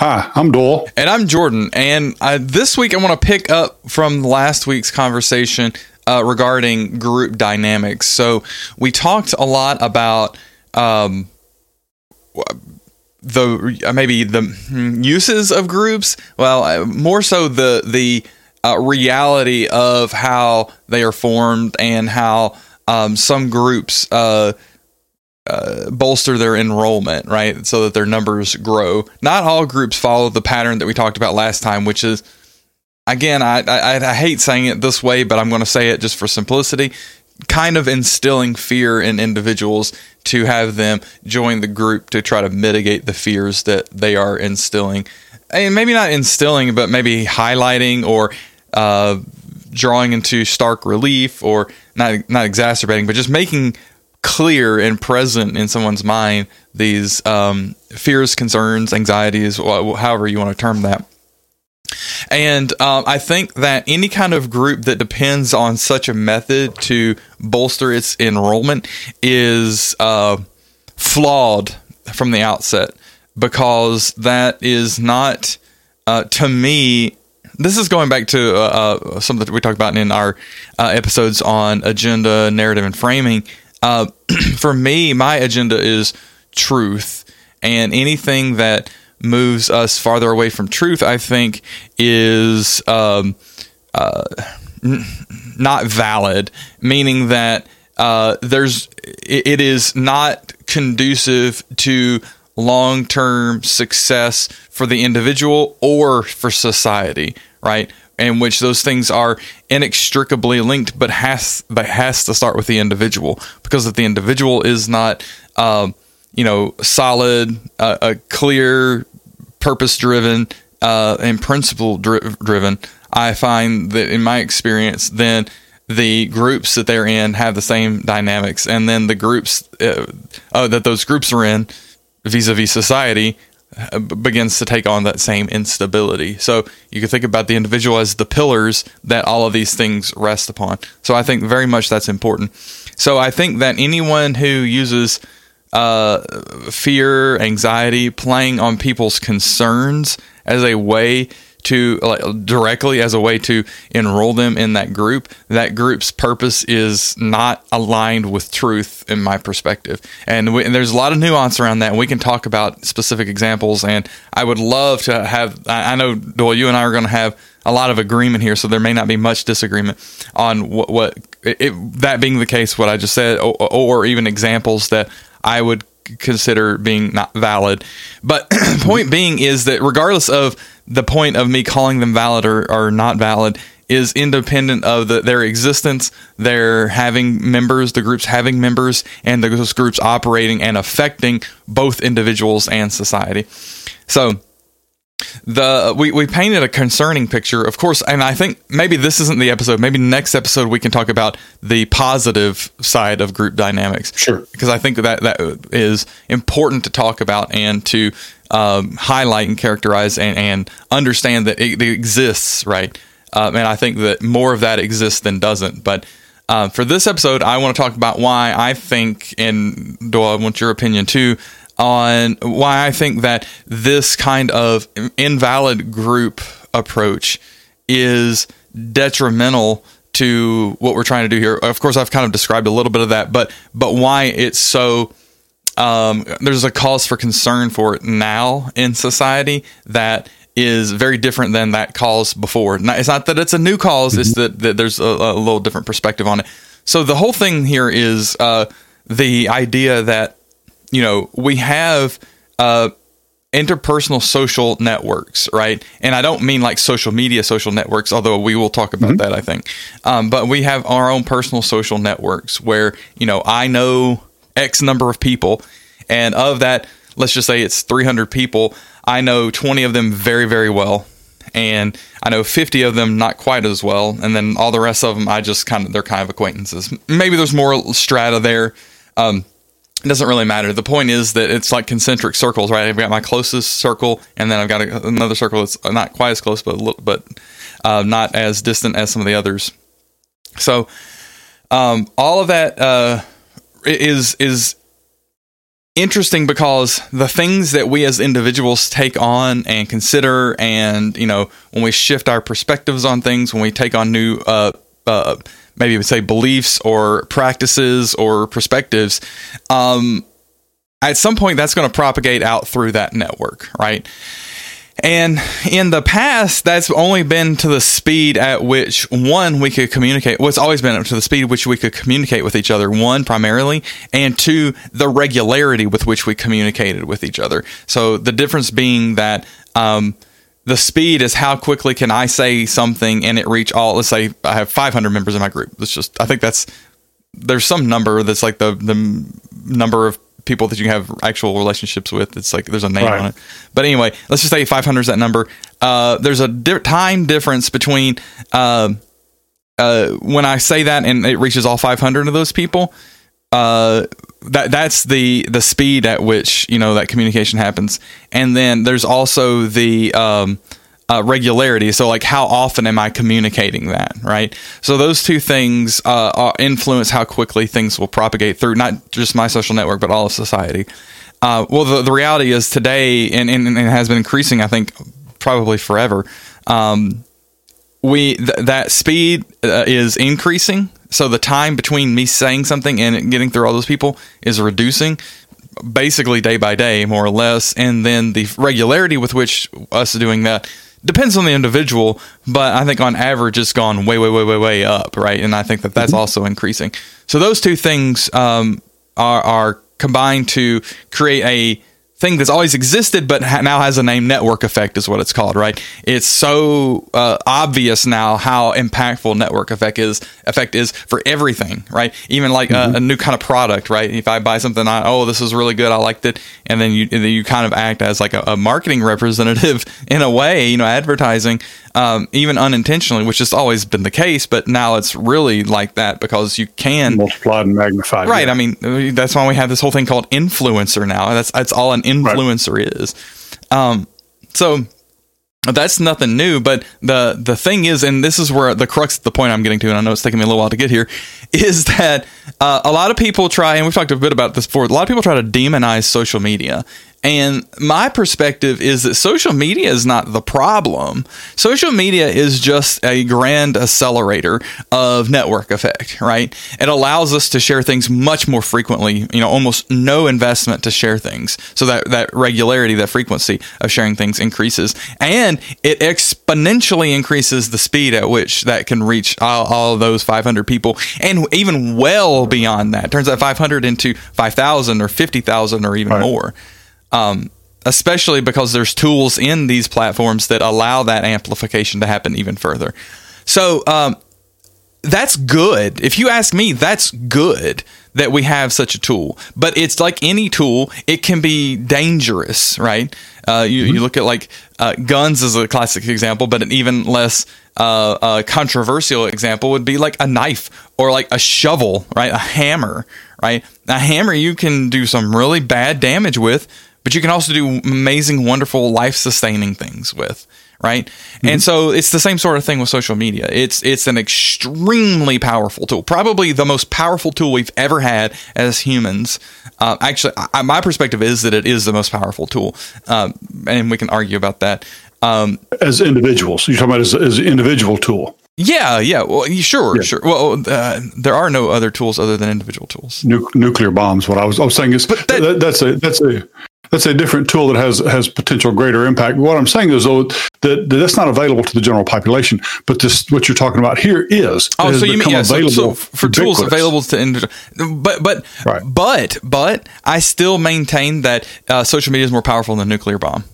Hi, I'm Doyle. And I'm Jordan. And uh, this week I want to pick up from last week's conversation uh, regarding group dynamics. So we talked a lot about um, the uh, maybe the hmm, uses of groups. Well, uh, more so the the reality of how they are formed and how um, some groups uh, bolster their enrollment, right? So that their numbers grow. Not all groups follow the pattern that we talked about last time, which is, again, I, I, I hate saying it this way, but I'm going to say it just for simplicity kind of instilling fear in individuals to have them join the group to try to mitigate the fears that they are instilling. And maybe not instilling, but maybe highlighting or uh, drawing into stark relief or not not exacerbating, but just making clear and present in someone's mind these um, fears, concerns, anxieties, however you want to term that. And um, I think that any kind of group that depends on such a method to bolster its enrollment is uh, flawed from the outset because that is not, uh, to me, this is going back to uh, uh something that we talked about in our uh, episodes on agenda, narrative, and framing. Uh, for me, my agenda is truth, and anything that moves us farther away from truth, I think, is um, uh, n- not valid. Meaning that uh, there's it, it is not conducive to long term success for the individual or for society, right? In which those things are inextricably linked, but has but has to start with the individual. Because if the individual is not, um, you know, solid, uh, a clear, purpose driven, uh, and principle dri- driven, I find that in my experience, then the groups that they're in have the same dynamics, and then the groups uh, uh, that those groups are in vis-a-vis society begins to take on that same instability. So you can think about the individual as the pillars that all of these things rest upon. So I think very much that's important. So I think that anyone who uses uh, fear, anxiety, playing on people's concerns as a way to like, directly as a way to enroll them in that group, that group's purpose is not aligned with truth in my perspective. And, we, and, there's a lot of nuance around that. And we can talk about specific examples. And I would love to have, I, I know, Doyle, you and I are going to have a lot of agreement here. So there may not be much disagreement on what, what it, that being the case, what I just said, or, or even examples that I would consider being not valid. But point being is that regardless of the point of me calling them valid or, or not valid is independent of the, their existence, their having members, the groups having members, and those groups operating and affecting both individuals and society. So the we, we painted a concerning picture of course and i think maybe this isn't the episode maybe next episode we can talk about the positive side of group dynamics sure because i think that that is important to talk about and to um, highlight and characterize and, and understand that it, it exists right um, and i think that more of that exists than doesn't but uh, for this episode i want to talk about why i think and do i want your opinion too on why I think that this kind of invalid group approach is detrimental to what we're trying to do here. Of course, I've kind of described a little bit of that, but but why it's so um, there's a cause for concern for it now in society that is very different than that cause before. It's not that it's a new cause; mm-hmm. it's that, that there's a, a, little different perspective on it. So the whole thing here is uh, the idea that you know, we have uh, interpersonal social networks, right? And I don't mean like social media social networks, although we will talk about mm-hmm. that, I think. Um, but we have our own personal social networks where, you know, I know X number of people, and of that, let's just say it's 300 people, I know 20 of them very, very well. And I know 50 of them not quite as well. And then all the rest of them, I just kind of, they're kind of acquaintances. Maybe there's more strata there. Um, it doesn't really matter. The point is that it's like concentric circles, right? I've got my closest circle, and then I've got a, another circle that's not quite as close, but but uh, not as distant as some of the others. So, um, all of that uh, is is interesting because the things that we as individuals take on and consider and you know when we shift our perspectives on things when we take on new uh, uh, maybe would say beliefs or practices or perspectives um, at some point that's going to propagate out through that network right and in the past, that's only been to the speed at which one we could communicate. What's well, always been up to the speed which we could communicate with each other. One primarily, and two the regularity with which we communicated with each other. So the difference being that. Um, the speed is how quickly can I say something and it reach all. Let's say I have 500 members in my group. Let's just. I think that's there's some number that's like the the number of people that you have actual relationships with. It's like there's a name right. on it. But anyway, let's just say 500 is that number. Uh, there's a di- time difference between uh, uh, when I say that and it reaches all 500 of those people. Uh, that that's the the speed at which you know that communication happens, and then there's also the um, uh, regularity. So, like, how often am I communicating that, right? So, those two things uh, influence how quickly things will propagate through not just my social network, but all of society. Uh, well, the, the reality is today, and, and, and, it has been increasing, I think, probably forever. Um, we th- that speed uh, is increasing, so the time between me saying something and getting through all those people is reducing basically day by day, more or less. And then the regularity with which us doing that depends on the individual, but I think on average it's gone way, way, way, way, way up, right? And I think that that's mm-hmm. also increasing. So those two things um, are, are combined to create a thing that's always existed but ha- now has a name network effect is what it's called right? It's so uh, obvious now how impactful network effect is effect is for everything right? Even like mm-hmm. a, a, new kind of product right? If i buy something I, oh this is really good i liked it and then you then you kind of act as like a, a marketing representative in a way you know advertising um, even unintentionally, which has always been the case, but now it's really like that because you can multiply and magnify. Right. Yeah. I mean, that's why we have this whole thing called influencer now. That's that's all an influencer right. is. Um, so that's nothing new, but the the thing is, and this is where the crux of the point I'm getting to, and I know it's taking me a little while to get here, is that uh, a lot of people try, and we've talked a bit about this before. A lot of people try to demonize social media, and my perspective is that social media is not the problem. Social media is just a grand accelerator of network effect, right? It allows us to share things much more frequently, you know, almost no investment to share things. So that, that regularity, that frequency of sharing things increases. And it exponentially increases the speed at which that can reach all, all of those 500 people and even well beyond that. Turns that 500 into 5,000 or 50,000 or even right. more um, especially because there's tools in these platforms that allow that amplification to happen even further. So um, that's good. If you ask me, that's good that we have such a tool. But it's like any tool; it can be dangerous, right? Uh, you, mm-hmm. you look at like uh, guns as a classic example, but an even less uh, uh, controversial example would be like a knife or like a shovel, right? A hammer, right? A hammer you can do some really bad damage with but you can also do amazing, wonderful, life sustaining things with, right? Mm-hmm. And so it's the same sort of thing with social media. It's it's an extremely powerful tool, probably the most powerful tool we've ever had as humans. Uh, actually, I, my perspective is that it is the most powerful tool, um, and we can argue about that. Um, as individuals, you're talking about as, as an individual tool. Yeah, yeah. Well, sure, yeah. sure. Well, uh, there are no other tools other than individual tools. Nu- nuclear bombs. What I was, I was saying is that, that, that's a that's a that's a different tool that has has potential greater impact. What I'm saying is though that, that that's not available to the general population, but this what you're talking about here is. Oh, so you mean yeah, so, so for tools available to individual, but but right. but but I still maintain that uh, social media is more powerful than the nuclear bomb.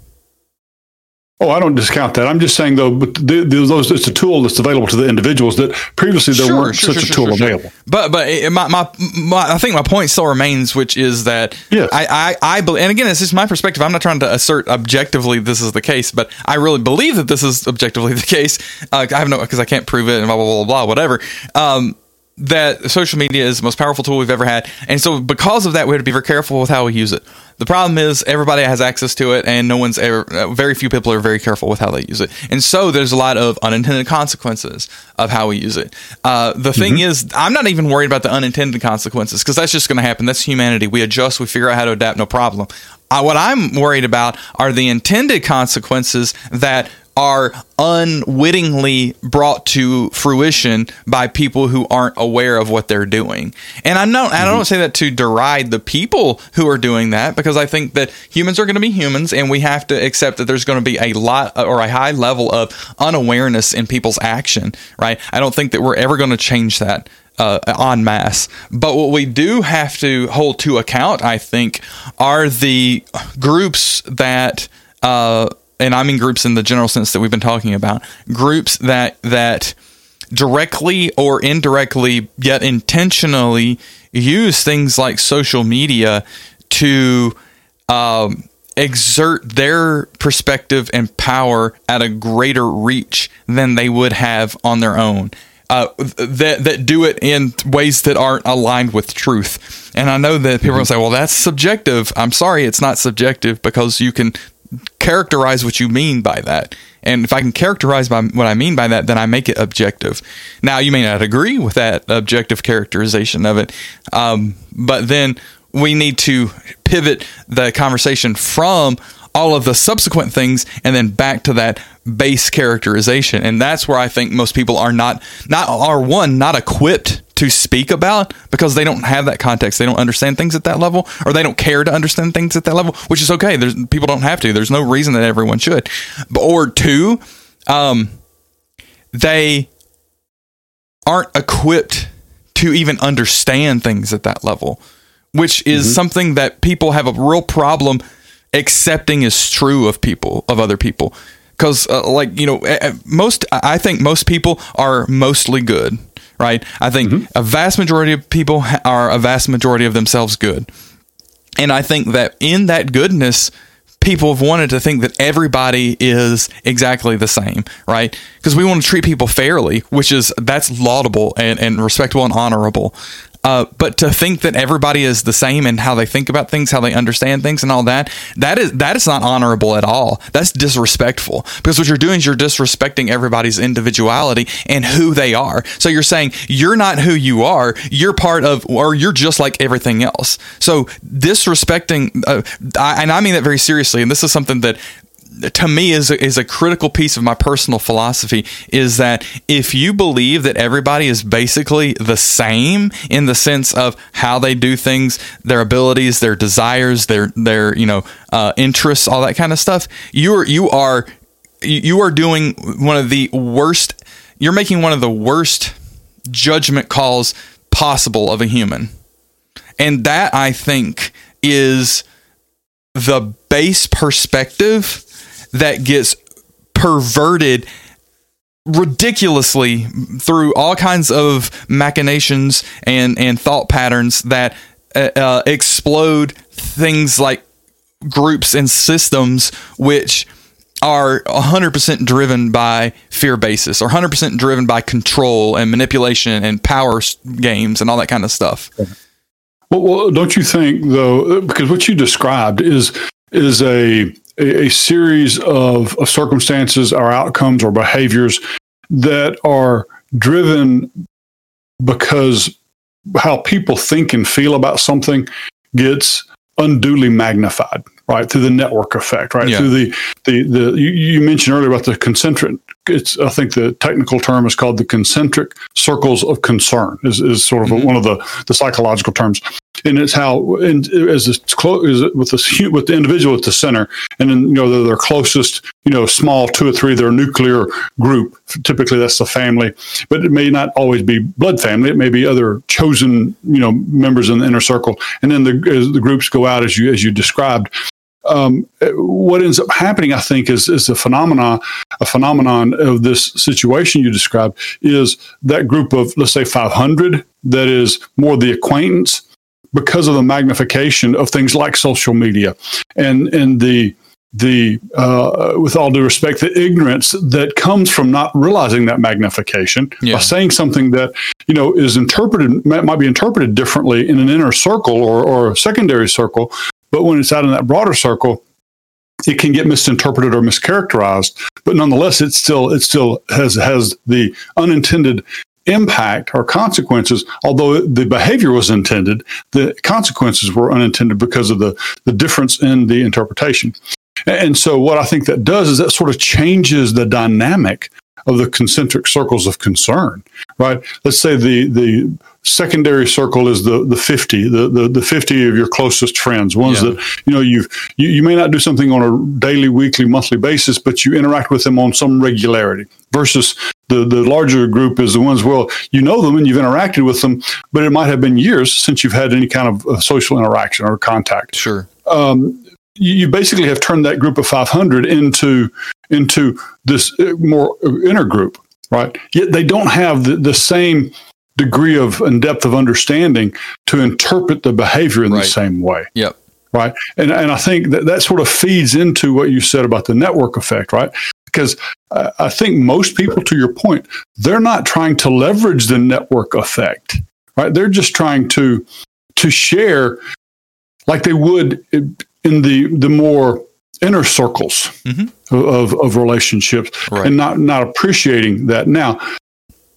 Oh, I don't discount that. I'm just saying though, but the, the, those it's a tool that's available to the individuals that previously there sure, weren't sure, such sure, a tool available. But but my, my, my I think my point still remains, which is that yes. I I, I believe, and again, this is my perspective. I'm not trying to assert objectively this is the case, but I really believe that this is objectively the case. Uh, I have no because I can't prove it and blah blah blah blah whatever. Um, that social media is the most powerful tool we've ever had. And so, because of that, we have to be very careful with how we use it. The problem is, everybody has access to it, and no one's ever, uh, very few people are very careful with how they use it. And so, there's a lot of unintended consequences of how we use it. Uh, the thing mm-hmm. is, I'm not even worried about the unintended consequences because that's just going to happen. That's humanity. We adjust, we figure out how to adapt, no problem. Uh, what I'm worried about are the intended consequences that are unwittingly brought to fruition by people who aren't aware of what they're doing. And I don't I don't mm-hmm. say that to deride the people who are doing that because I think that humans are going to be humans and we have to accept that there's going to be a lot or a high level of unawareness in people's action, right? I don't think that we're ever going to change that uh, en masse. But what we do have to hold to account, I think, are the groups that uh, and I mean groups in the general sense that we've been talking about, groups that that directly or indirectly yet intentionally use things like social media to um, exert their perspective and power at a greater reach than they would have on their own. Uh, that that do it in ways that aren't aligned with truth. And I know that people mm-hmm. say, "Well, that's subjective." I'm sorry, it's not subjective because you can characterize what you mean by that. And if I can characterize by what I mean by that, then I make it objective. Now, you may not agree with that objective characterization of it, um, but then we need to pivot the conversation from all of the subsequent things and then back to that base characterization and that's where i think most people are not not are one not equipped to speak about because they don't have that context. They don't understand things at that level, or they don't care to understand things at that level, which is okay. There's people don't have to. There's no reason that everyone should. Or two, um, they aren't equipped to even understand things at that level, which is mm-hmm. something that people have a real problem accepting is true of people of other people because uh, like you know most i think most people are mostly good right? I think mm-hmm. a vast majority of people are a vast majority of themselves good. And I think that in that goodness, people have wanted to think that everybody is exactly the same, right? Because we want to treat people fairly, which is that's laudable and, and respectable and honorable. Uh, but to think that everybody is the same and how they think about things, how they understand things, and all that, that is that is not honorable at all. That's disrespectful because what you're doing is you're disrespecting everybody's individuality and who they are. So you're saying you're not who you are. You're part of, or you're just like everything else. So disrespecting, uh, I, and I mean that very seriously. And this is something that to me is a, is a critical piece of my personal philosophy is that if you believe that everybody is basically the same in the sense of how they do things, their abilities, their desires, their their you know uh, interests, all that kind of stuff, you are you are you are doing one of the worst. You're making one of the worst judgment calls possible of a human, and that I think is the base perspective that gets perverted ridiculously through all kinds of machinations and and thought patterns that uh, uh, explode things like groups and systems which are 100% driven by fear basis or 100% driven by control and manipulation and power games and all that kind of stuff. Well, well don't you think though because what you described is is a a, a series of, of circumstances or outcomes or behaviors that are driven because how people think and feel about something gets unduly magnified right through the network effect right yeah. through the the the you, you, mentioned earlier about the concentric it's i think the technical term is called the concentric circles of concern is, is sort of mm-hmm. one of the the psychological terms and it's how and as it's close with the with the individual at the center, and then you know their closest you know small two or three their nuclear group. Typically, that's the family, but it may not always be blood family. It may be other chosen you know members in the inner circle, and then the the groups go out as you as you described. Um, what ends up happening, I think, is is a phenomenon. A phenomenon of this situation you described is that group of let's say 500 that is more the acquaintance because of the magnification of things like social media and and the the uh, with all due respect the ignorance that comes from not realizing that magnification yeah. by saying something that you know is interpreted might be interpreted differently in an inner circle or, or a secondary circle but when it's out in that broader circle it can get misinterpreted or mischaracterized but nonetheless it still it still has has the unintended impact or consequences although the behavior was intended the consequences were unintended because of the the difference in the interpretation and so, what I think that does is that sort of changes the dynamic of the concentric circles of concern, right? Let's say the the secondary circle is the the 50 the, the, the 50 of your closest friends ones yeah. that you know you you may not do something on a daily weekly monthly basis but you interact with them on some regularity versus the the larger group is the ones well you know them and you've interacted with them but it might have been years since you've had any kind of uh, social interaction or contact sure um, you basically have turned that group of 500 into into this uh, more inner group, right? Yet they don't have the, the same degree of and depth of understanding to interpret the behavior in right. the same way. Yep. Right. And and I think that that sort of feeds into what you said about the network effect, right? Because I think most people, to your point, they're not trying to leverage the network effect, right? They're just trying to to share like they would in the the more inner circles mm-hmm. of, of relationships right. and not not appreciating that now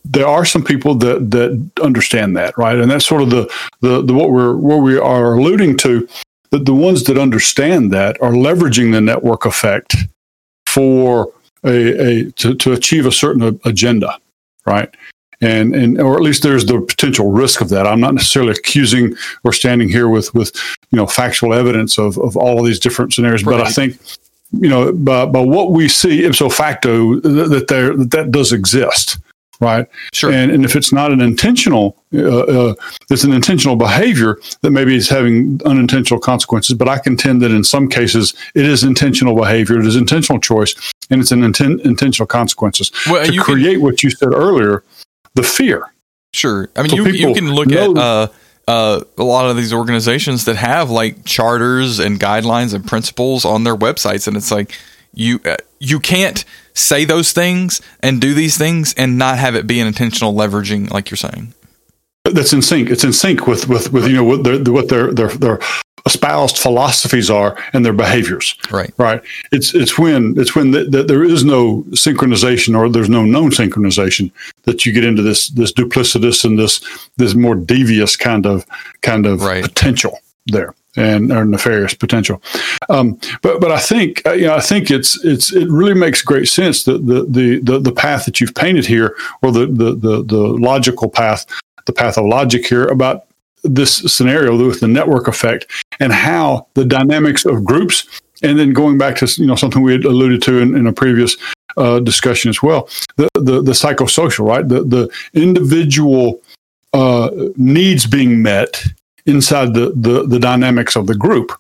there are some people that that understand that right and that's sort of the the, the what we're what we are alluding to that the ones that understand that are leveraging the network effect for a, a to, to achieve a certain agenda right and and or at least there's the potential risk of that. I'm not necessarily accusing or standing here with with you know factual evidence of of all of these different scenarios, right. but I think you know by, by what we see ipso facto that there that, that does exist right? Sure. And and if it's not an intentional, uh, uh, it's an intentional behavior that maybe is having unintentional consequences. But I contend that in some cases it is intentional behavior, it is intentional choice, and it's an inten- intentional consequences well, to create can, what you said earlier the fear. Sure. I mean, so you, you can look know, at uh, uh, a lot of these organizations that have like charters and guidelines and principles on their websites, and it's like you uh, you can't say those things and do these things and not have it be an intentional leveraging, like you're saying. That's in sync. It's in sync with with with you know what their what their their their espoused philosophies are and their behaviors. Right. Right. It's it's when it's when the, the, there is no synchronization or there's no known synchronization that you get into this this duplicitous and this this more devious kind of kind of right. potential there and or nefarious potential. Um, but but I think uh, you know I think it's it's it really makes great sense that the the the, the path that you've painted here or the, the the the logical path the path of logic here about this scenario with the network effect and how the dynamics of groups and then going back to you know something we had alluded to in, in a previous uh, discussion as well the, the the psychosocial right the the individual uh, needs being met inside the, the the dynamics of the group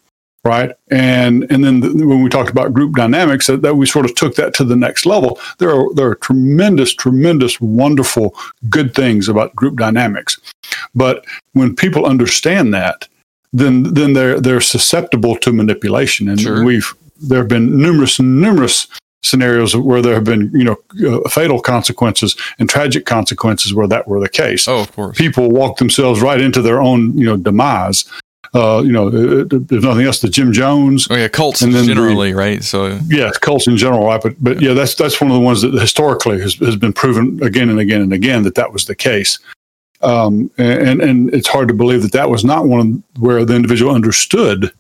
right? And and then the, when we talked about group dynamics, that, that, we sort of took that to the next level. There are there are tremendous, tremendous, wonderful, good things about group dynamics, but when people understand that, then then they're they're susceptible to manipulation, and sure. we've there have been numerous numerous scenarios where there have been you know uh, fatal consequences and tragic consequences where that were the case. Oh, of course, people walk themselves right into their own you know demise uh, you know, there's nothing else. The Jim Jones. Oh yeah, cults and then generally, the, right? So yeah, cults in general, right? But but yeah, that's that's one of the ones that historically has, has been proven again and again and again that that was the case. Um, and and it's hard to believe that that was not one where the individual understood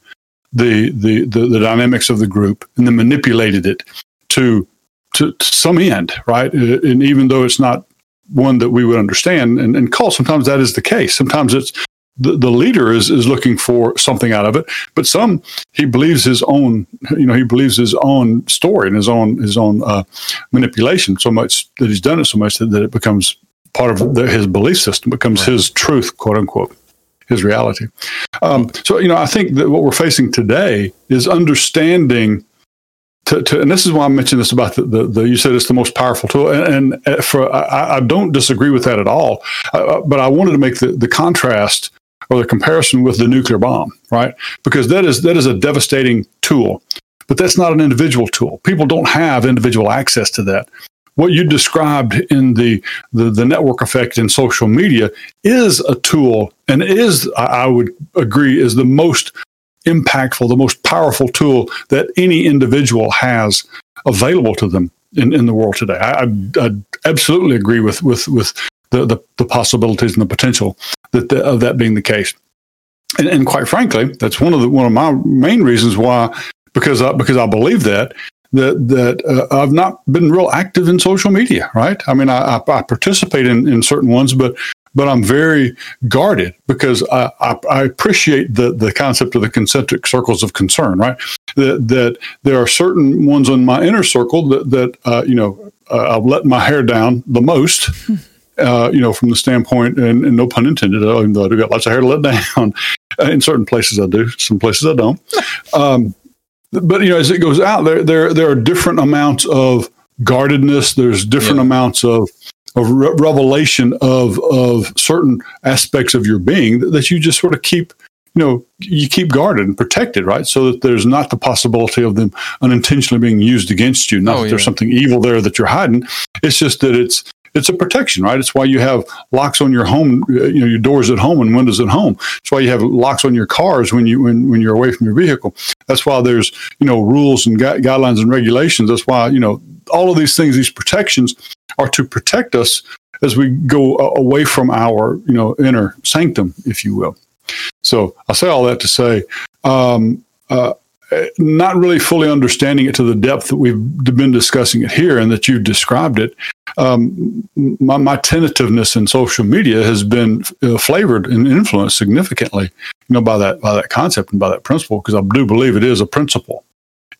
the, the the the dynamics of the group and then manipulated it to to, to some end, right? Uh, and even though it's not one that we would understand, and, and call sometimes that is the case. Sometimes it's the, the leader is, is looking for something out of it, but some he believes his own, you know, he believes his own story and his own his own uh, manipulation so much that he's done it so much that, that it becomes part of the, his belief system, becomes right. his truth, quote unquote, his reality. Um, so you know, I think that what we're facing today is understanding. To, to, and this is why I mentioned this about the, the, the, you said it's the most powerful tool, and, and uh, for I, I, don't disagree with that at all. Uh, but I wanted to make the, the contrast or the comparison with the nuclear bomb, right? Because that is that is a devastating tool. but that's not an individual tool. People don't have individual access to that. What you described in the, the, the network effect in social media is a tool and is, I would agree, is the most impactful, the most powerful tool that any individual has available to them in, in the world today. I, I, I absolutely agree with with with the, the, the possibilities and the potential that the, of that being the case. And, and, quite frankly, that's one of the one of my main reasons why because I, because I believe that that that uh, I've not been real active in social media. Right? I mean, I, I, participate in, in certain ones, but but I'm very guarded because I, I, I, appreciate the, the concept of the concentric circles of concern, right? That, that there are certain ones in my inner circle that, that uh, you know, uh, I've let my hair down the most, uh, you know, from the standpoint, and, and, no pun intended, even though I do got lots of hair to let down. in certain places I do, some places I don't. Um, but, you know, as it goes out, there, there, there are different amounts of guardedness, there's different yeah. amounts of of re- revelation of of certain aspects of your being that, that, you just sort of keep you know you keep guarded and protected right so that there's not the possibility of them unintentionally being used against you not oh, that there's something evil there that you're hiding it's just that it's it's a protection, right? It's why you have locks on your home, uh, you know, your doors at home and windows at home. It's why you have locks on your cars when you when, when you're away from your vehicle. That's why there's you know rules and gu- guidelines and regulations. That's why you know all of these things, these protections are to protect us as we go away from our, you know, inner sanctum, if you will. So I say all that to say, um, uh, not really fully understanding it to the depth that we've been discussing it here and that you've described it. Um, my, my, tentativeness in social media has been uh, flavored and influenced significantly, you know, by that by that concept and by that principle, because I do believe it is a principle.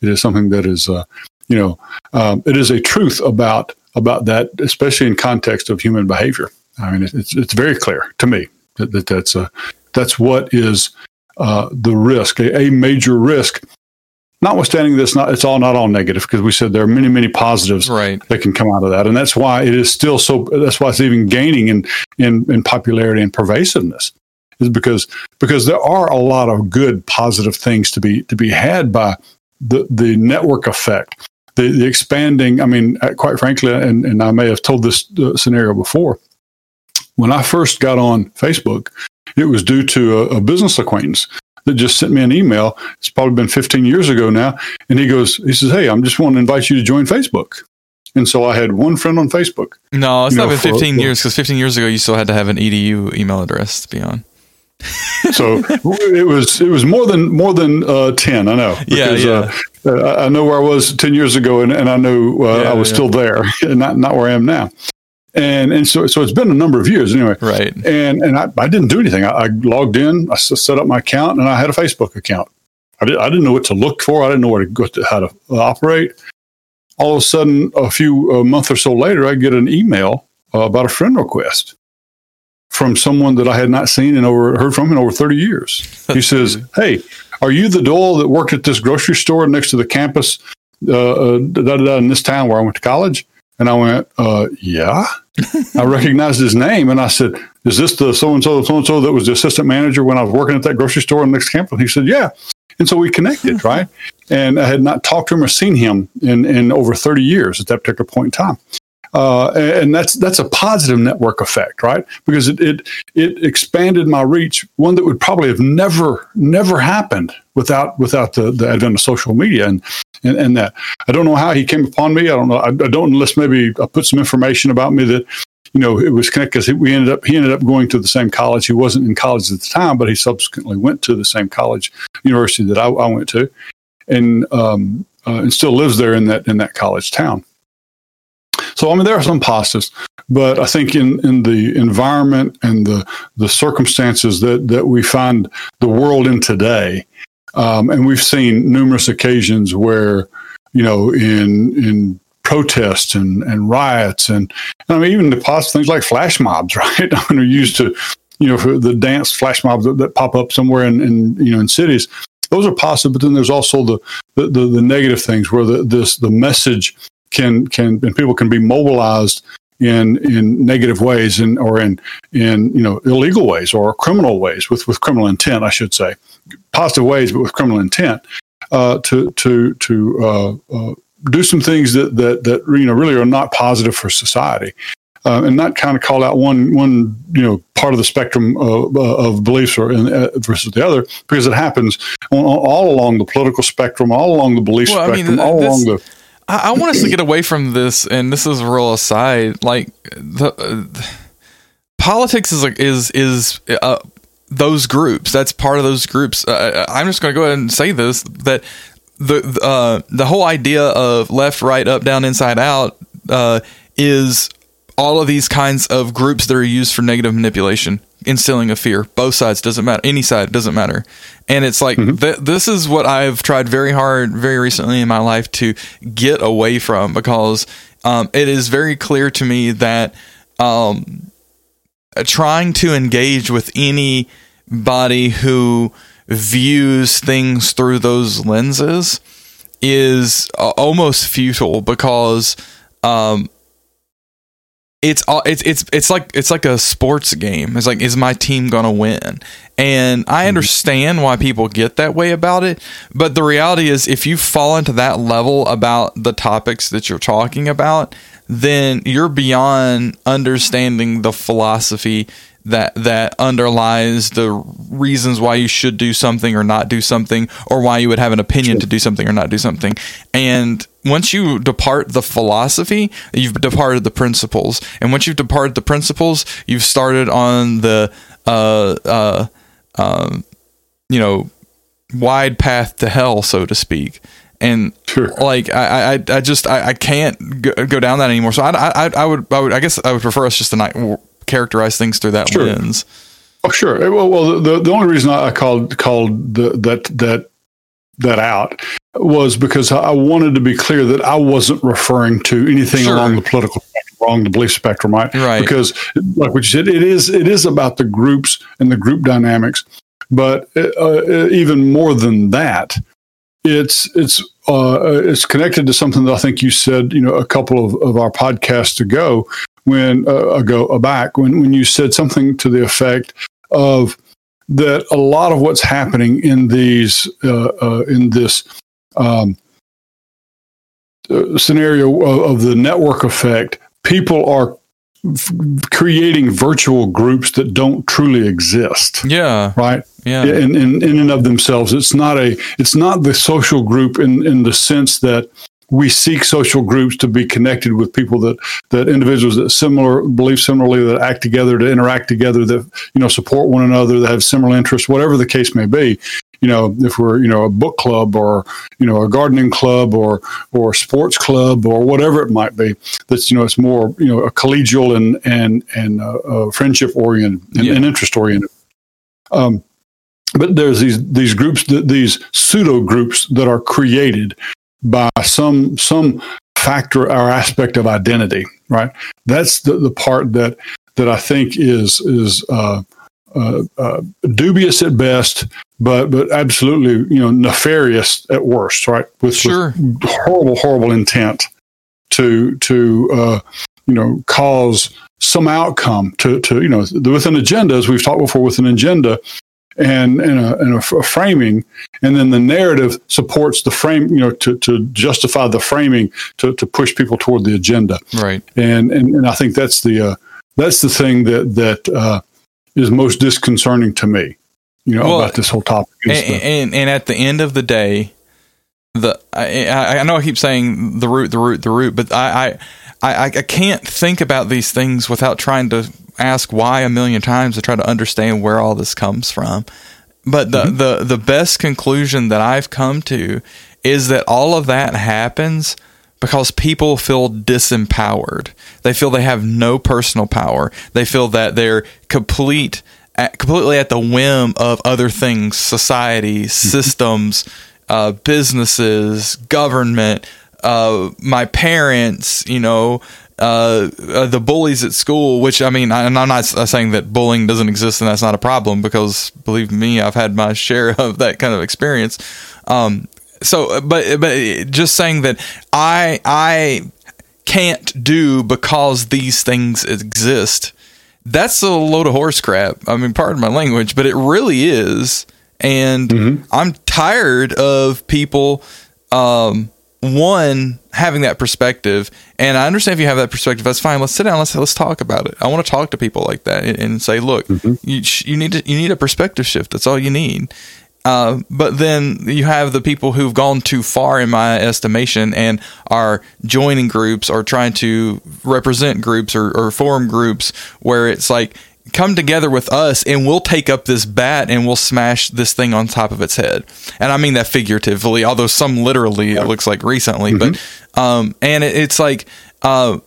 It is something that is, uh, you know, um, it is a truth about about that, especially in context of human behavior. I mean, it's it's very clear to me that, that that's a that's what is uh, the risk, a, a, major risk. Notwithstanding this, not it's all not all negative because we said there are many many positives right. that can come out of that, and that's why it is still so. That's why it's even gaining in in, in popularity and pervasiveness is because because there are a lot of good positive things to be to be had by the the network effect the, the expanding, I mean, uh, quite frankly, and, and I may have told this uh, scenario before. When I first got on Facebook, it was due to a, a business acquaintance that just sent me an email. It's probably been 15 years ago now. And he goes, he says, Hey, I'm just wanting to invite you to join Facebook. And so I had one friend on Facebook. No, it's not know, been 15 for, years because 15 years ago you still had to have an edu email address to be on. So it was it was more than more than uh, 10 i know because, yeah, yeah. Uh, I know where I was 10 years ago and, and I know uh, yeah, I was yeah. still there not, not where I am now. And, and so, so it's been a number of years anyway. Right. And, and I, I didn't do anything. I, I logged in, I set up my account and I had a Facebook account. I, did, I didn't know what to look for. I didn't know where to go to, how to operate. All of a sudden, a few a month or so later, I get an email uh, about a friend request from someone that I had not seen and over heard from in over 30 years. he says, Hey, are you the Doyle that worked at this grocery store next to the campus uh, uh, da, da, da, in this town where I went to college? And I went, uh, yeah. I recognized his name and I said, is this the so and so, so and so that was the assistant manager when I was working at that grocery store in the next campus? He said, yeah. And so we connected, right? And I had not talked to him or seen him in, in over 30 years at that particular point in time. Uh, and that's that's a positive network effect, right? Because it, it it expanded my reach, one that would probably have never never happened without without the, the advent of social media and, and and that. I don't know how he came upon me. I don't know. I, I don't unless maybe I put some information about me that you know it was connected because we ended up he ended up going to the same college. He wasn't in college at the time, but he subsequently went to the same college university that I, I went to, and um, uh, and still lives there in that in that college town. So I mean, there are some positives, but I think in, in the environment and the the circumstances that that we find the world in today, um, and we've seen numerous occasions where you know in in protests and, and riots and, and I mean even the positive things like flash mobs, right? I mean, are used to you know for the dance flash mobs that, that pop up somewhere in, in you know in cities those are positive, but then there's also the the, the, the negative things where the this the message can can and people can be mobilized in in negative ways and or in in you know illegal ways or criminal ways with with criminal intent I should say positive ways but with criminal intent uh, to to to uh, uh, do some things that that that you know really are not positive for society. Uh, and not kind of call out one one you know part of the spectrum of, of beliefs or in, uh, versus the other because it happens on, all along the political spectrum, all along the belief well, spectrum, I mean, all along the. I, I, want us to get away from this, and this is a real aside. Like the, uh, politics is is is uh, those groups. That's part of those groups. Uh, I'm just going to go ahead and say this that the uh, the whole idea of left, right, up, down, inside out uh, is all of these kinds of groups that are used for negative manipulation, instilling of fear. Both sides doesn't matter. Any side doesn't matter. And it's like mm-hmm. th- this is what I've tried very hard, very recently in my life to get away from because um, it is very clear to me that um, trying to engage with anybody who views things through those lenses is uh, almost futile because um, it's it's it's it's like it's like a sports game. It's like is my team going to win? And I mm-hmm. understand why people get that way about it, but the reality is if you fall into that level about the topics that you're talking about, then you're beyond understanding the philosophy that that underlies the reasons why you should do something or not do something or why you would have an opinion to do something or not do something and once you depart the philosophy you've departed the principles and once you've departed the principles you've started on the uh uh um you know wide path to hell so to speak and sure. like I, I, I just I, I can't go, go, down that anymore. So I, I, I would, I would, I guess I would prefer us just to not characterize things through that sure. lens. Oh, sure. Well, well, the, the only reason I called called the, that that that out was because I wanted to be clear that I wasn't referring to anything sure. along the political spectrum, along the belief spectrum, right? Right. Because, like what you said, it is it is about the groups and the group dynamics, but uh, uh even more than that, it's it's uh, it's connected to something that I think you said, you know, a couple of, of our podcasts ago, when uh, ago uh, back when when you said something to the effect of that a lot of what's happening in these uh, uh, in this um, uh, scenario of, of, the network effect, people are f- creating virtual groups that don't truly exist. Yeah. Right. Yeah. In, in in and of themselves, it's not a it's not the social group in in the sense that we seek social groups to be connected with people that that individuals that similar believe similarly that act together to interact together that you know support one another that have similar interests whatever the case may be you know if we're you know a book club or you know a gardening club or or sports club or whatever it might be that's you know it's more you know a collegial and and and uh, uh, friendship oriented and, yeah. and interest oriented um, but there's these these groups these pseudo groups that are created by some some factor or aspect of identity, right? That's the, the part that that I think is is uh, uh, uh, dubious at best, but but absolutely you know nefarious at worst, right? With, sure. with horrible horrible intent to to uh, you know cause some outcome to to you know with an agenda, as we've talked before, with an agenda and and a, and a, framing, and then the narrative supports the frame, you know, to, to justify the framing to, to push people toward the agenda. Right. And and, and I think that's the uh, that's the thing that that uh, is most disconcerting to me, you know, well, about this whole topic. And, and, and at the end of the day, the I, I know I keep saying the root, the root, the root, but I, I I I can't think about these things without trying to ask why a million times to try to understand where all this comes from. But the, mm-hmm. the, the best conclusion that I've come to is that all of that happens because people feel disempowered. They feel they have no personal power. They feel that they're complete, completely at the whim of other things, society, mm-hmm. systems, uh, businesses, government, uh, my parents, you know, uh, uh, the bullies at school, which I mean, I, and I'm not saying that bullying doesn't exist and that's not a problem because believe me, I've had my share of that kind of experience. Um, so, but but just saying that I I can't do because these things exist. That's a load of horse crap. I mean, pardon my language, but it really is. And mm-hmm. I'm tired of people. Um, one having that perspective and i understand if you have that perspective that's fine let's sit down let's let's talk about it i want to talk to people like that and, and say look mm-hmm. you, you need to, you need a perspective shift that's all you need uh, but then you have the people who've gone too far in my estimation and are joining groups or trying to represent groups or, or form groups where it's like come together with us and we'll take up this bat and we'll smash this thing on top of its head. And I mean that figuratively, although some literally it looks like recently, mm-hmm. but um and it, it's like uh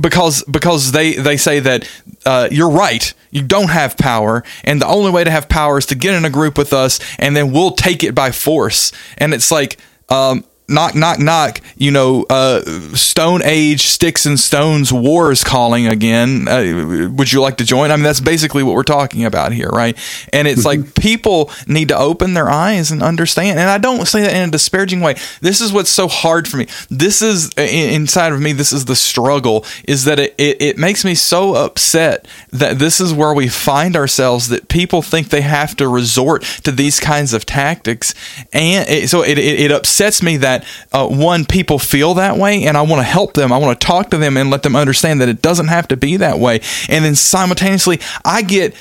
because because they they say that uh you're right you don't have power and the only way to have power is to get in a group with us and then we'll take it by force and it's like um knock knock knock you know uh, stone age sticks and stones war is calling again. Uh, would you like to join? I mean that's basically what we're talking about here right? And it's like mm-hmm. people need to open their eyes and understand. And i don't say that in a disparaging way. This is what's so hard for me. This is inside of me this is the struggle is that it, it, it makes me so upset that this is where we find ourselves that people think they have to resort to these kinds of tactics. And it, so it, it, it upsets me that uh, one, people feel that way, and I want to help them. I want to talk to them and let them understand that it doesn't have to be that way. And then simultaneously, I get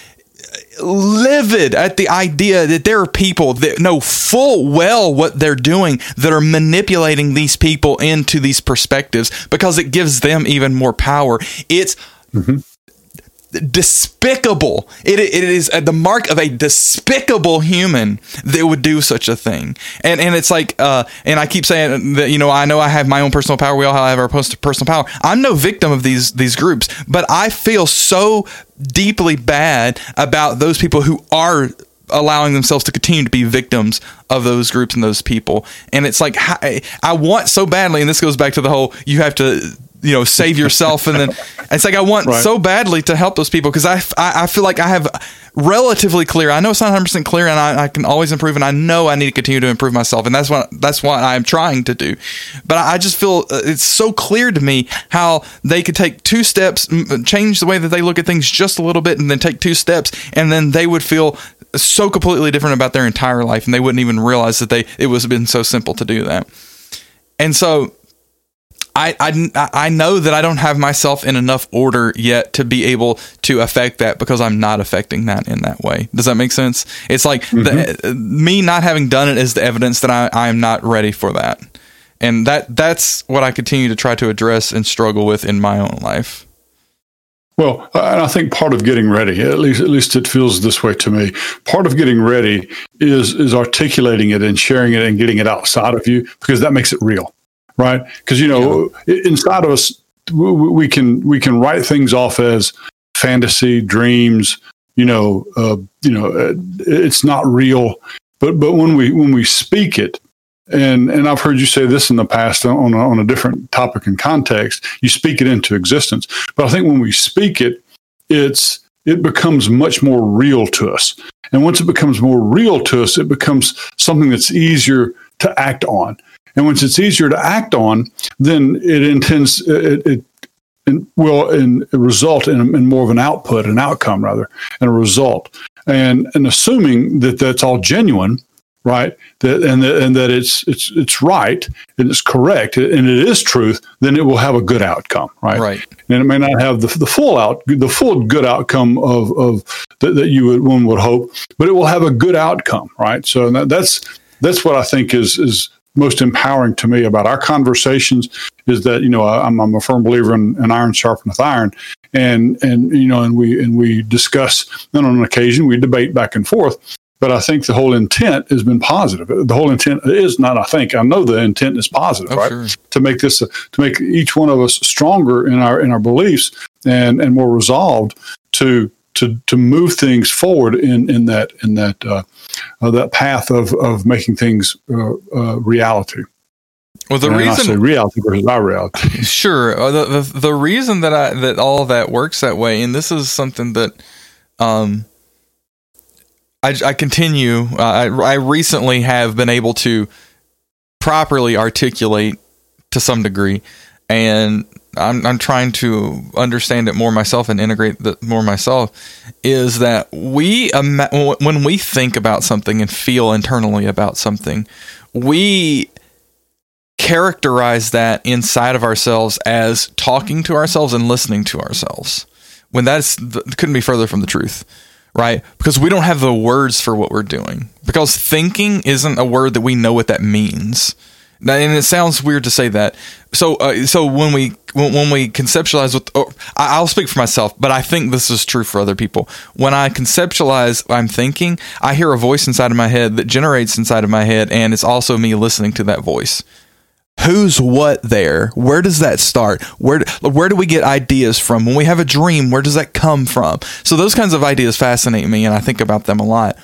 livid at the idea that there are people that know full well what they're doing that are manipulating these people into these perspectives because it gives them even more power. It's mm-hmm despicable. It, it is the mark of a despicable human that would do such a thing. And and it's like, uh, and I keep saying that you know I know I have my own personal power. We all have our personal power. I'm no victim of these these groups, but I feel so deeply bad about those people who are allowing themselves to continue to be victims of those groups and those people. And it's like I want so badly, and this goes back to the whole you have to you know save yourself and then it's like i want right. so badly to help those people because I, I, I feel like i have relatively clear i know it's not 100% clear and I, I, can always improve and i know i need to continue to improve myself and that's what that's what i'm trying to do but i just feel uh, it's so clear to me how they could take two steps change the way that they look at things just a little bit and then take two steps and then they would feel so completely different about their entire life and they wouldn't even realize that they it was been so simple to do that and so I, I, I know that I don't have myself in enough order yet to be able to affect that because I'm not affecting that in that way. Does that make sense? It's like mm-hmm. the, me not having done it is the evidence that I, I am not ready for that. And that that's what I continue to try to address and struggle with in my own life. Well, and I think part of getting ready, at least at least it feels this way to me. Part of getting ready is is articulating it and sharing it and getting it outside of you because that makes it real right? Because you know, yeah. inside of us, we can we can write things off as fantasy, dreams. You know, uh, you know, uh, it's not real. But but when we when we speak it, and and I've heard you say this in the past on a, on a different topic and context. You speak it into existence. But I think when we speak it, it's it becomes much more real to us. And once it becomes more real to us, it becomes something that's easier to act on. And once it's easier to act on, then it intends it, it, it will in, result in, in, more of an output, an outcome rather, and a result. And and assuming that that's all genuine, right? That and that, and that it's it's it's right and it's correct and it is truth, then it will have a good outcome, right? Right. And it may not have the, the full out the full good outcome of of that, that you would one would hope, but it will have a good outcome, right? So that, that's that's what I think is is most empowering to me about our conversations is that you know I'm, I'm a firm believer in, in iron sharpeneth iron, and and you know and we and we discuss and on an occasion we debate back and forth. But I think the whole intent has been positive. The whole intent is not. I think I know the intent is positive, oh, right? Sure. To make this, a, to make each one of us stronger in our in our beliefs and and more resolved to to to move things forward in in that in that uh, uh, that path of of making things uh, uh reality. Well, the and reason reality versus our reality. Sure, uh, the, the the reason that I that all that works that way, and this is something that um I, I continue. Uh, I I recently have been able to properly articulate to some degree, and I'm, I'm trying to understand it more myself and integrate the more myself is that we when we think about something and feel internally about something we characterize that inside of ourselves as talking to ourselves and listening to ourselves. When that's couldn't be further from the truth right? Because we don't have the words for what we're doing. Because thinking isn't a word that we know what that means and it sounds weird to say that. So, uh, so when we when, when we conceptualize with, oh, I'll speak for myself, but I think this is true for other people. When I conceptualize, I'm thinking, I hear a voice inside of my head that generates inside of my head, and it's also me listening to that voice. Who's what there? Where does that start? Where where do we get ideas from? When we have a dream, where does that come from? So those kinds of ideas fascinate me, and I think about them a lot.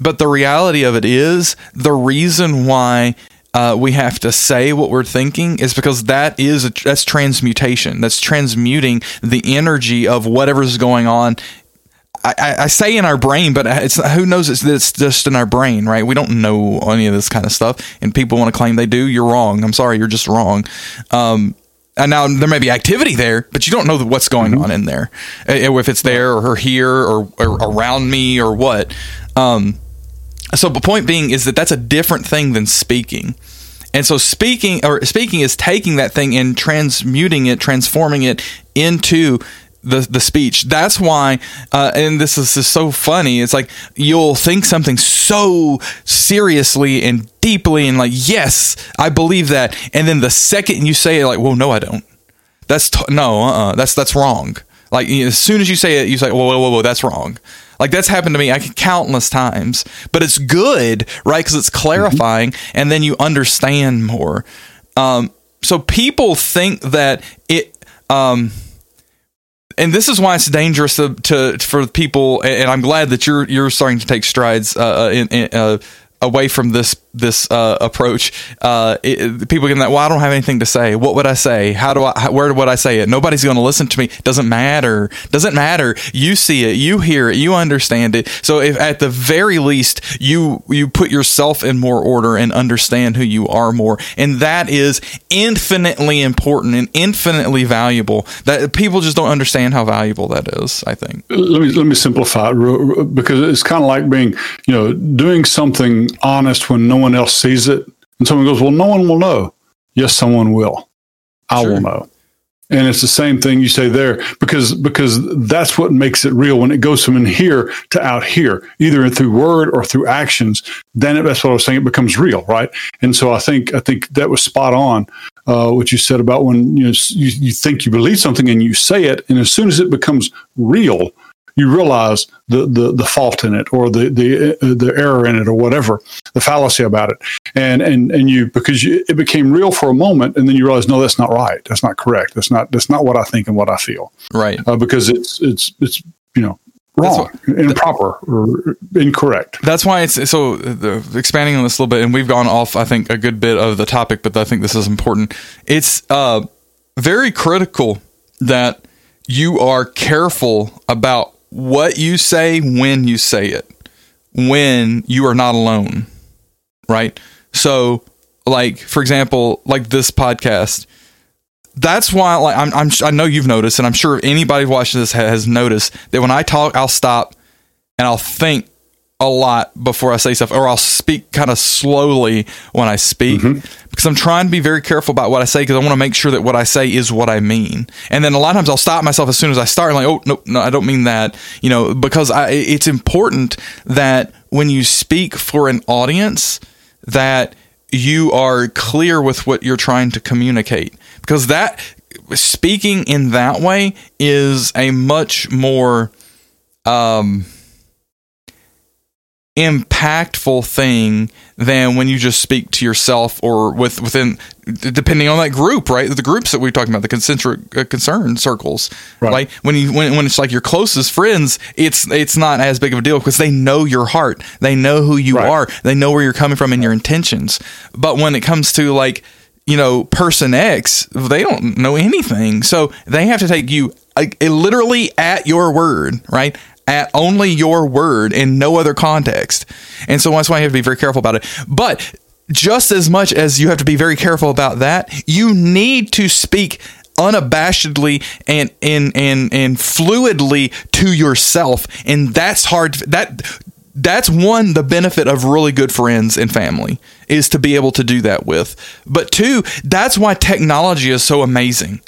But the reality of it is the reason why uh, we have to say what we're thinking is because that is a, that's transmutation. That's transmuting the energy of whatever's going on. I, I, say in our brain, but it's who knows it's, it's just in our brain, right? We don't know any of this kind of stuff, and people want to claim they do. You're wrong. I'm sorry, you're just wrong. Um, and now there may be activity there, but you don't know what's going mm-hmm. on in there, if it's there or here or, or around me or what. Um, so the point being is that that's a different thing than speaking. And so speaking or speaking is taking that thing and transmuting it, transforming it into the the speech. That's why, uh, and this is just so funny. It's like you'll think something so seriously and deeply, and like, yes, I believe that, and then the second you say it, like, well, no, I don't. That's t- no, uh, uh-uh, that's that's wrong. Like as soon as you say it, you say, whoa, whoa, whoa, whoa, that's wrong. Like that's happened to me I countless times, but it's good, right? Because it's clarifying, mm-hmm. and then you understand more. Um, so people think that it. Um, and this is why it's dangerous to, to for people. And I'm glad that you're you're starting to take strides uh, uh in, in uh, away from this this uh, approach. Uh, it, people get that. Well, I don't have anything to say. What would I say? How do I? How, where would I say it? Nobody's going to listen to me. Doesn't matter. Doesn't matter. You see it. You hear it. You understand it. So if at the very least you you put yourself in more order and understand who you are more, and that is infinitely important and infinitely valuable. That people just don't understand how valuable that is. I think. Let me let me simplify it because it's kind of like being you know doing something honest when no one else sees it. And someone goes, Well, no one will know. Yes, someone will. I sure. will know. And it's the same thing you say there because because that's what makes it real when it goes from in here to out here, either through word or through actions. Then it, that's what I was saying; it becomes real, right? And so I think I think that was spot on uh, what you said about when you know you, you think you believe something and you say it, and as soon as it becomes real, you realize the, the, the fault in it or the, the, uh, the error in it or whatever, the fallacy about it. And, and, and you, because you, it became real for a moment and then you realize, no, that's not right. That's not correct. That's not, that's not what I think and what I feel. Right. Uh, because it's, it's, it's, you know, wrong, what, improper, or incorrect. That's why it's so the, expanding on this a little bit, and we've gone off, I think, a good bit of the topic, but I think this is important. It's uh, very critical that you are careful about what you say when you say it, when you are not alone, right? So, like for example, like this podcast. That's why, like, I'm, I'm, I know you've noticed, and I'm sure anybody watching this has noticed that when I talk, I'll stop and I'll think a lot before I say stuff, or I'll speak kind of slowly when I speak mm-hmm. because I'm trying to be very careful about what I say because I want to make sure that what I say is what I mean. And then a lot of times I'll stop myself as soon as I start, like, oh no, no, I don't mean that, you know, because I, it's important that when you speak for an audience that you are clear with what you're trying to communicate because that speaking in that way is a much more um impactful thing than when you just speak to yourself or with within depending on that group right? The groups that we're talking about the concentric uh, concern circles right. right? When you when, when it's like your closest friends it's it's not as big of a deal because they know your heart. They know who you right. are. They know where you're coming from and your intentions. But when it comes to like you know person x they don't know anything. So they have to take you like, literally at your word right at only your word in no other context. And so that's why you have to be very careful about it. But just as much as you have to be very careful about that, you need to speak unabashedly and and and and fluidly to yourself and that's hard that that's one the benefit of really good friends and family is to be able to do that with but two that's why technology is so amazing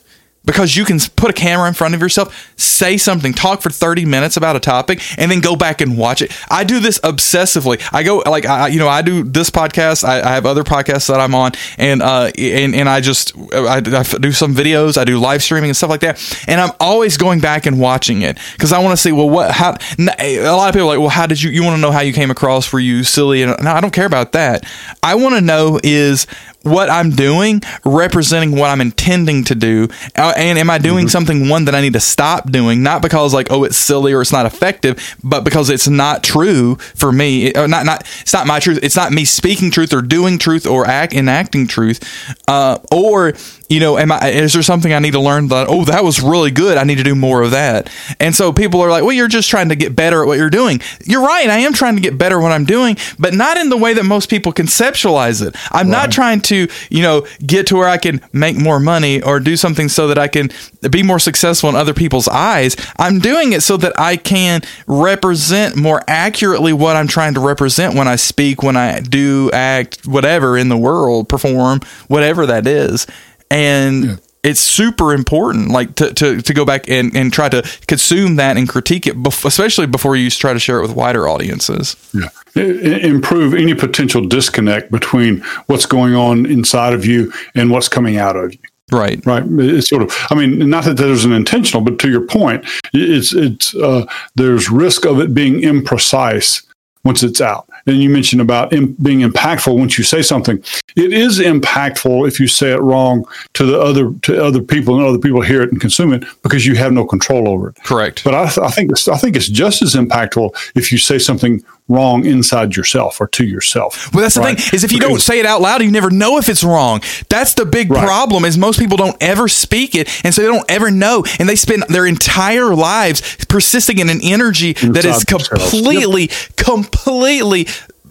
because you can put a camera in front of yourself, say something, talk for 30 minutes about a topic, and then go back and watch it. I do this obsessively. I go like I, you know, I do this podcast. I, I have other podcasts that I'm on, and uh, and and I just I, I do some videos. I do live streaming and stuff like that, and I'm always going back and watching it because I want to see well what how. A lot of people like, well, how did you you want to know how you came across? Were you silly? And no, I don't care about that. I want to know is what I'm doing representing what I'm intending to do? Uh, and am I doing mm-hmm. something one that I need to stop doing? Not because like oh it's silly or it's not effective, but because it's not true for me. It, not not it's not my truth. It's not me speaking truth or doing truth or act enacting truth. Uh, or you know, am I is there something I need to learn that oh that was really good. I need to do more of that. And so people are like, well, you're just trying to get better at what you're doing. You're right. I am trying to get better at what I'm doing, but not in the way that most people conceptualize it. I'm right. not trying to to, you know, get to where I can make more money or do something so that I can be more successful in other people's eyes. I'm doing it so that I can represent more accurately what I'm trying to represent when I speak, when I do act, whatever in the world, perform, whatever that is. And yeah. it's super important like to, to, to go back and, and try to consume that and critique it especially before you try to share it with wider audiences. Yeah. Improve any potential disconnect between what's going on inside of you and what's coming out of you. Right. Right? It's sort of i mean not that there's an intentional but to your point it's it's uh, there's risk of it being imprecise once it's out and you mentioned about Im- being impactful once you say something. It is impactful if you say it wrong to the other to other people and other people hear it and consume it because you have no control over it. Correct. But I, th- I think it's, I think it's just as impactful if you say something wrong inside yourself or to yourself. Well, that's right? the thing is if you don't say it out loud, you never know if it's wrong. That's the big right. problem is most people don't ever speak it, and so they don't ever know, and they spend their entire lives persisting in an energy that is completely, yep. completely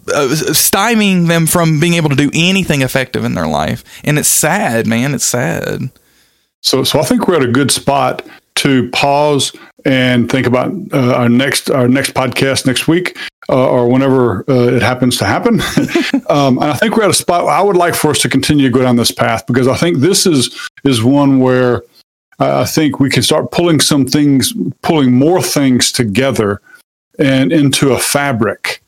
uh, stymieing them from being able to do anything effective in their life, and it's sad, man. It's sad. So, so I think we're at a good spot to pause and think about uh, our next our next podcast next week uh, or whenever uh, it happens to happen. um, and I think we're at a spot. I would like for us to continue to go down this path because I think this is is one where I think we can start pulling some things, pulling more things together, and into a fabric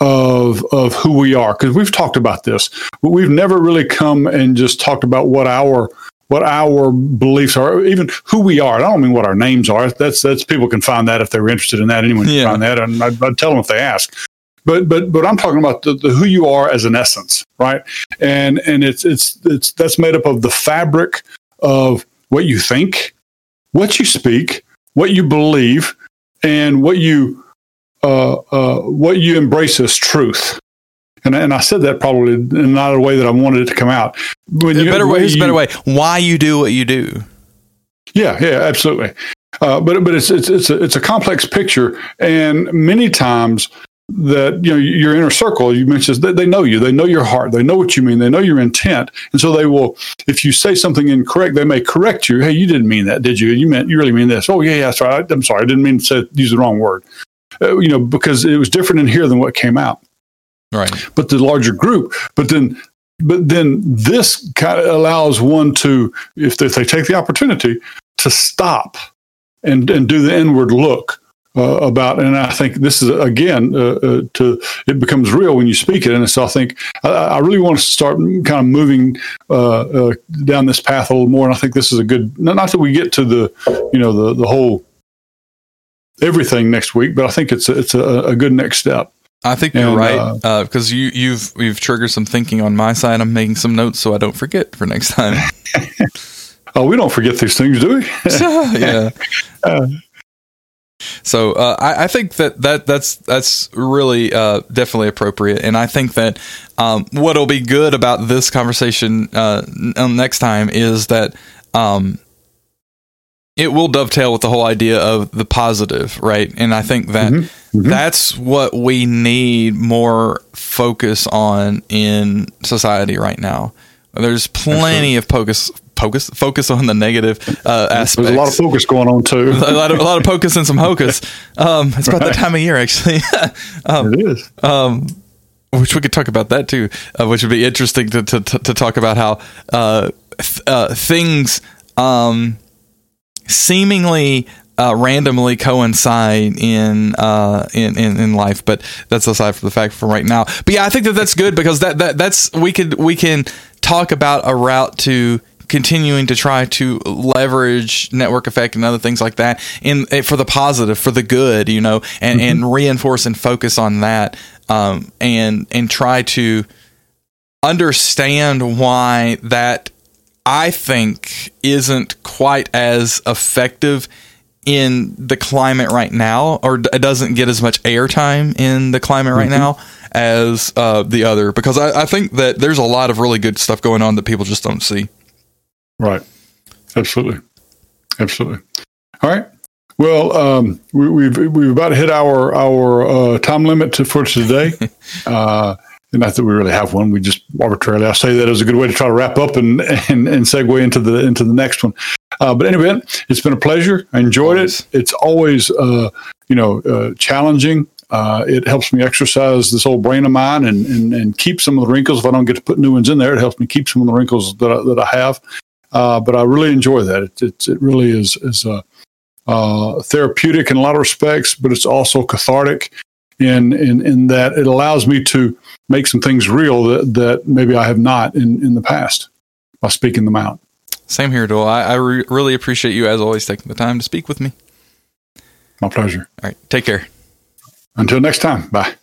of of who we are. Because we've talked about this, but we've never really come and just talked about what our what our beliefs are, even who we are. I don't mean what our names are. That's that's people can find that if they're interested in that. Anyone can yeah. find that, and I'd, I'd, tell them if they ask. But but but I'm talking about the, the, who you are as an essence, right? And and it's it's it's that's made up of the fabric of what you think, what you speak, what you believe, and what you uh, uh, what you embrace as truth. And, and I said that probably in not a way that I wanted it to come out. When you, better way, a better way. Why you do what you do. Yeah, yeah, absolutely. Uh, but but it's it's it's a, it's a complex picture, and many times that you know your inner circle you mentioned they, they know you. They know your heart. They know what you mean. They know your intent. And so they will if you say something incorrect they may correct you. Hey you didn't mean that did you? You meant you really mean this. Oh yeah yeah sorry. I'm sorry. I didn't mean to say, use the wrong word. Uh, you know because it was different in here than what came out right. but the larger group but then but then this kind of allows one to if they, if they take the opportunity to stop and and do the inward look uh, about and i think this is again uh, uh, to it becomes real when you speak it. And so i think i, I really want to start kind of moving uh, uh, down this path a little more. And i think this is a good not, not that we get to the you know the the whole everything next week but i think it's a, it's a, a good next step I think you're and, right because uh, you you've you've triggered some thinking on my side. I'm making some notes so I don't forget for next time. oh, we don't forget these things, do we? yeah. Uh, so uh, I, I, think that, that that's that's really uh, definitely appropriate, and I think that um, what'll be good about this conversation uh, next time is that um, it will dovetail with the whole idea of the positive, right? And I think that mm-hmm. Mm-hmm. that's what we need more focus on in society right now. There's plenty of focus focus focus on the negative uh, aspects. There's a lot of focus going on too. a lot of a lot of focus and some hocus. Um, it's about right. that time of year, actually. um, it is. Um, which we could talk about that too, uh, which would be interesting to to, to talk about how uh, th- uh, things um, seemingly uh, randomly coincide in, uh, in, in in life, but that's aside from the fact for right now. But yeah, I think that that's good because that, that that's we could we can talk about a route to continuing to try to leverage network effect and other things like that in eh, for the positive for the good you know and mm-hmm. and reinforce and focus on that um, and and try to understand why that I think isn't quite as effective in the climate right now, or it doesn't get as much airtime in the climate right mm-hmm. now as uh, the other. Because I, I, think that there's a lot of really good stuff going on that people just don't see. Right. Absolutely. Absolutely. All right. Well, um, we, have we've, we've about hit our our uh, time limit to, for today. uh, not that we really have one. We just arbitrarily. I say that as a good way to try to wrap up and and, and segue into the into the next one. Uh, but anyway, it's been a pleasure. I enjoyed it. It's always uh, you know uh, challenging. Uh, it helps me exercise this old brain of mine and, and and keep some of the wrinkles. If I don't get to put new ones in there, it helps me keep some of the wrinkles that I, that I have. Uh, but I really enjoy that. It it, it really is is uh, therapeutic in a lot of respects, but it's also cathartic in in in that it allows me to make some things real that, that maybe I have not in, in the past by speaking them out. Same here, Doyle. I, I re- really appreciate you, as always, taking the time to speak with me. My pleasure. All right. Take care. Until next time. Bye.